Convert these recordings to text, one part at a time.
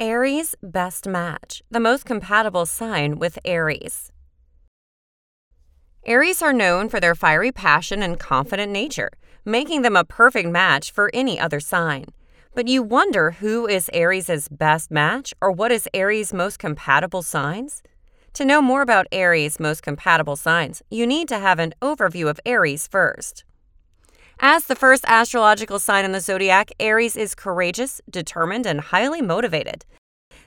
Aries best match, the most compatible sign with Aries. Aries are known for their fiery passion and confident nature, making them a perfect match for any other sign. But you wonder who is Aries' best match or what is Aries' most compatible signs? To know more about Aries' most compatible signs, you need to have an overview of Aries first. As the first astrological sign in the zodiac, Aries is courageous, determined, and highly motivated.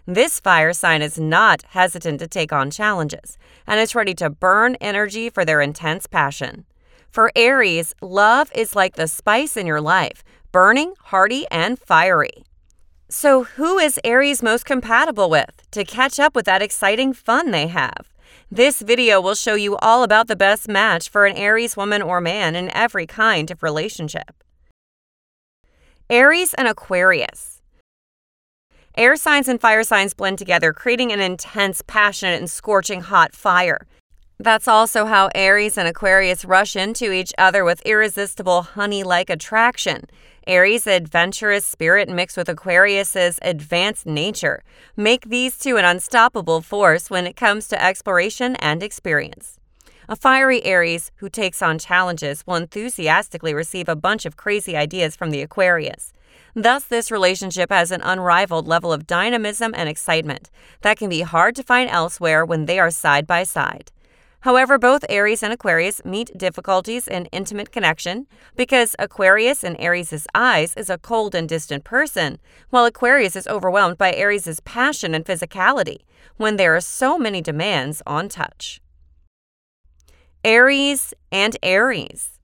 This fire sign is not hesitant to take on challenges and is ready to burn energy for their intense passion. For Aries, love is like the spice in your life, burning, hearty, and fiery. So, who is Aries most compatible with to catch up with that exciting fun they have? This video will show you all about the best match for an Aries woman or man in every kind of relationship. Aries and Aquarius. Air signs and fire signs blend together, creating an intense, passionate, and scorching hot fire. That's also how Aries and Aquarius rush into each other with irresistible honey like attraction. Aries' adventurous spirit mixed with Aquarius's advanced nature make these two an unstoppable force when it comes to exploration and experience. A fiery Aries who takes on challenges will enthusiastically receive a bunch of crazy ideas from the Aquarius. Thus, this relationship has an unrivaled level of dynamism and excitement that can be hard to find elsewhere when they are side by side. However, both Aries and Aquarius meet difficulties in intimate connection because Aquarius in Aries' eyes is a cold and distant person, while Aquarius is overwhelmed by Aries' passion and physicality when there are so many demands on touch. Aries and Aries.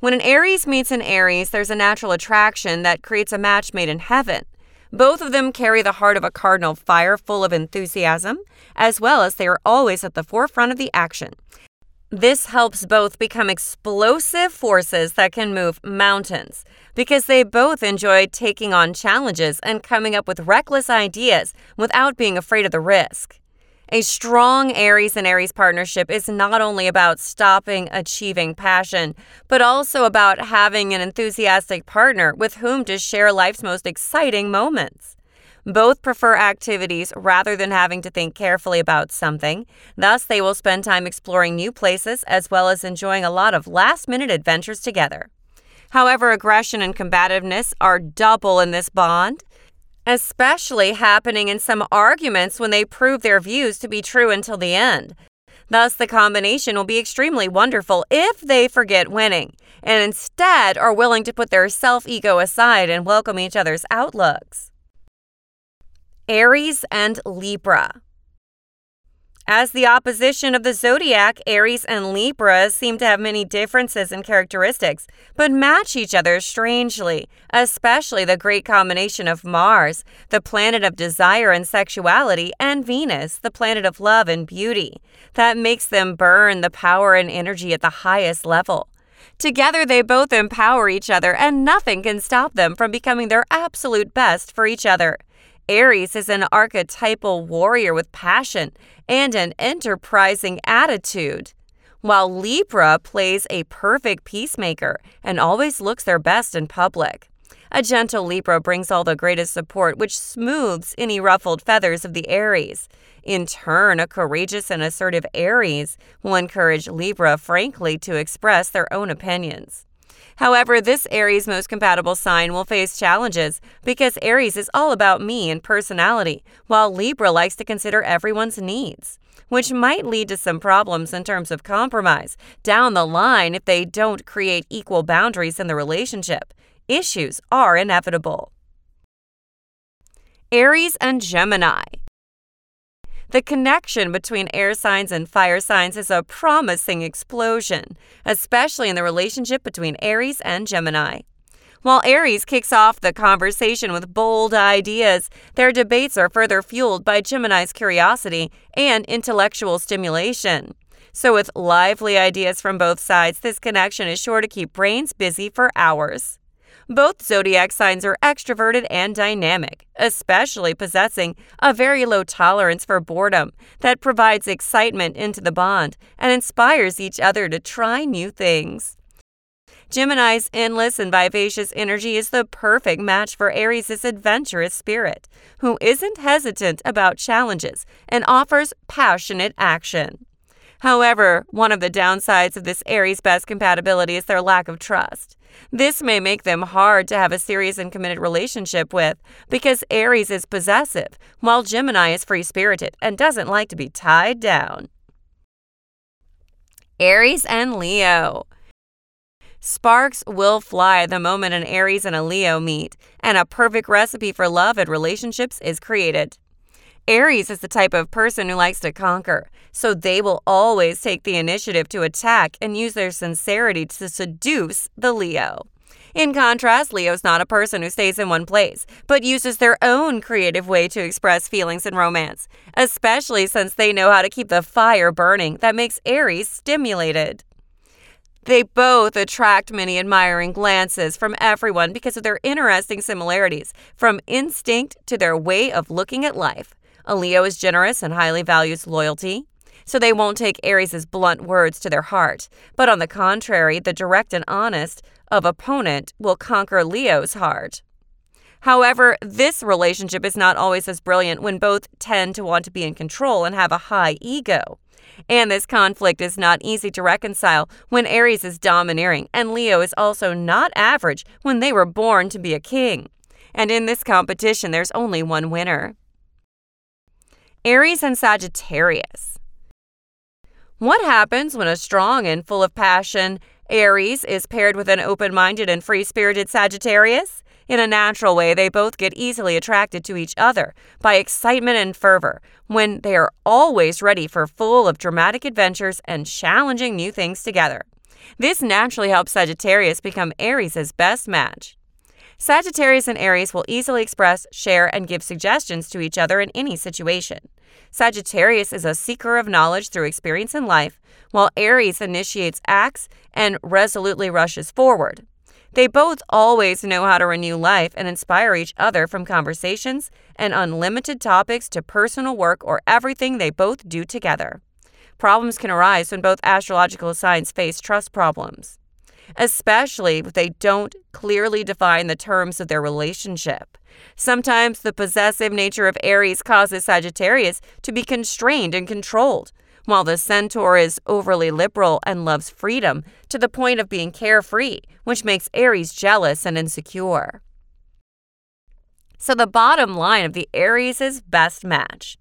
When an Aries meets an Aries, there's a natural attraction that creates a match made in heaven. Both of them carry the heart of a cardinal fire full of enthusiasm, as well as they are always at the forefront of the action. This helps both become explosive forces that can move mountains because they both enjoy taking on challenges and coming up with reckless ideas without being afraid of the risk. A strong Aries and Aries partnership is not only about stopping achieving passion, but also about having an enthusiastic partner with whom to share life's most exciting moments. Both prefer activities rather than having to think carefully about something. Thus, they will spend time exploring new places as well as enjoying a lot of last minute adventures together. However, aggression and combativeness are double in this bond especially happening in some arguments when they prove their views to be true until the end. Thus, the combination will be extremely wonderful if they forget winning and instead are willing to put their self ego aside and welcome each other's outlooks. Aries and Libra. As the opposition of the zodiac, Aries and Libra seem to have many differences in characteristics, but match each other strangely, especially the great combination of Mars, the planet of desire and sexuality, and Venus, the planet of love and beauty, that makes them burn the power and energy at the highest level. Together, they both empower each other, and nothing can stop them from becoming their absolute best for each other. Aries is an archetypal warrior with passion and an enterprising attitude, while Libra plays a perfect peacemaker and always looks their best in public. A gentle Libra brings all the greatest support, which smooths any ruffled feathers of the Aries. In turn, a courageous and assertive Aries will encourage Libra frankly to express their own opinions. However, this Aries most compatible sign will face challenges because Aries is all about me and personality, while Libra likes to consider everyone's needs, which might lead to some problems in terms of compromise down the line if they don't create equal boundaries in the relationship. Issues are inevitable. Aries and Gemini. The connection between air signs and fire signs is a promising explosion, especially in the relationship between Aries and Gemini. While Aries kicks off the conversation with bold ideas, their debates are further fueled by Gemini's curiosity and intellectual stimulation. So, with lively ideas from both sides, this connection is sure to keep brains busy for hours. Both zodiac signs are extroverted and dynamic, especially possessing a very low tolerance for boredom that provides excitement into the bond and inspires each other to try new things. Gemini's endless and vivacious energy is the perfect match for Aries' adventurous spirit, who isn't hesitant about challenges and offers passionate action. However, one of the downsides of this Aries best compatibility is their lack of trust. This may make them hard to have a serious and committed relationship with because Aries is possessive, while Gemini is free spirited and doesn't like to be tied down. Aries and Leo. Sparks will fly the moment an Aries and a Leo meet, and a perfect recipe for love and relationships is created. Aries is the type of person who likes to conquer, so they will always take the initiative to attack and use their sincerity to seduce the Leo. In contrast, Leo's not a person who stays in one place, but uses their own creative way to express feelings and romance, especially since they know how to keep the fire burning that makes Aries stimulated. They both attract many admiring glances from everyone because of their interesting similarities, from instinct to their way of looking at life. A Leo is generous and highly values loyalty, so they won't take Aries' blunt words to their heart. But on the contrary, the direct and honest of opponent will conquer Leo's heart. However, this relationship is not always as brilliant when both tend to want to be in control and have a high ego. And this conflict is not easy to reconcile when Aries is domineering and Leo is also not average when they were born to be a king. And in this competition, there's only one winner Aries and Sagittarius. What happens when a strong and full of passion Aries is paired with an open minded and free spirited Sagittarius? In a natural way, they both get easily attracted to each other by excitement and fervor when they are always ready for full of dramatic adventures and challenging new things together. This naturally helps Sagittarius become Aries' best match. Sagittarius and Aries will easily express, share, and give suggestions to each other in any situation. Sagittarius is a seeker of knowledge through experience in life, while Aries initiates acts and resolutely rushes forward. They both always know how to renew life and inspire each other from conversations and unlimited topics to personal work or everything they both do together. Problems can arise when both astrological signs face trust problems, especially if they don't clearly define the terms of their relationship. Sometimes the possessive nature of Aries causes Sagittarius to be constrained and controlled while the centaur is overly liberal and loves freedom to the point of being carefree, which makes Aries jealous and insecure. So, the bottom line of the Aries' best match.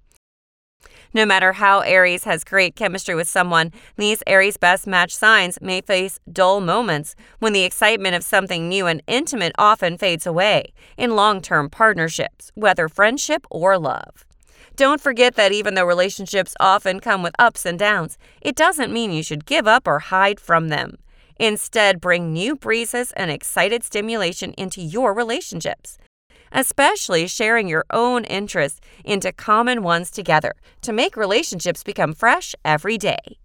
No matter how Aries has great chemistry with someone, these Aries best match signs may face dull moments when the excitement of something new and intimate often fades away in long term partnerships, whether friendship or love. Don't forget that even though relationships often come with ups and downs, it doesn't mean you should give up or hide from them. Instead, bring new breezes and excited stimulation into your relationships, especially sharing your own interests into common ones together to make relationships become fresh every day.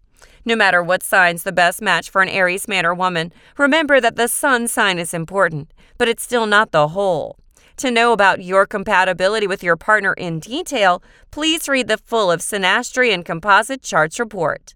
No matter what sign's the best match for an Aries man or woman, remember that the sun sign is important, but it's still not the whole. To know about your compatibility with your partner in detail, please read the full of Synastry and Composite Charts report.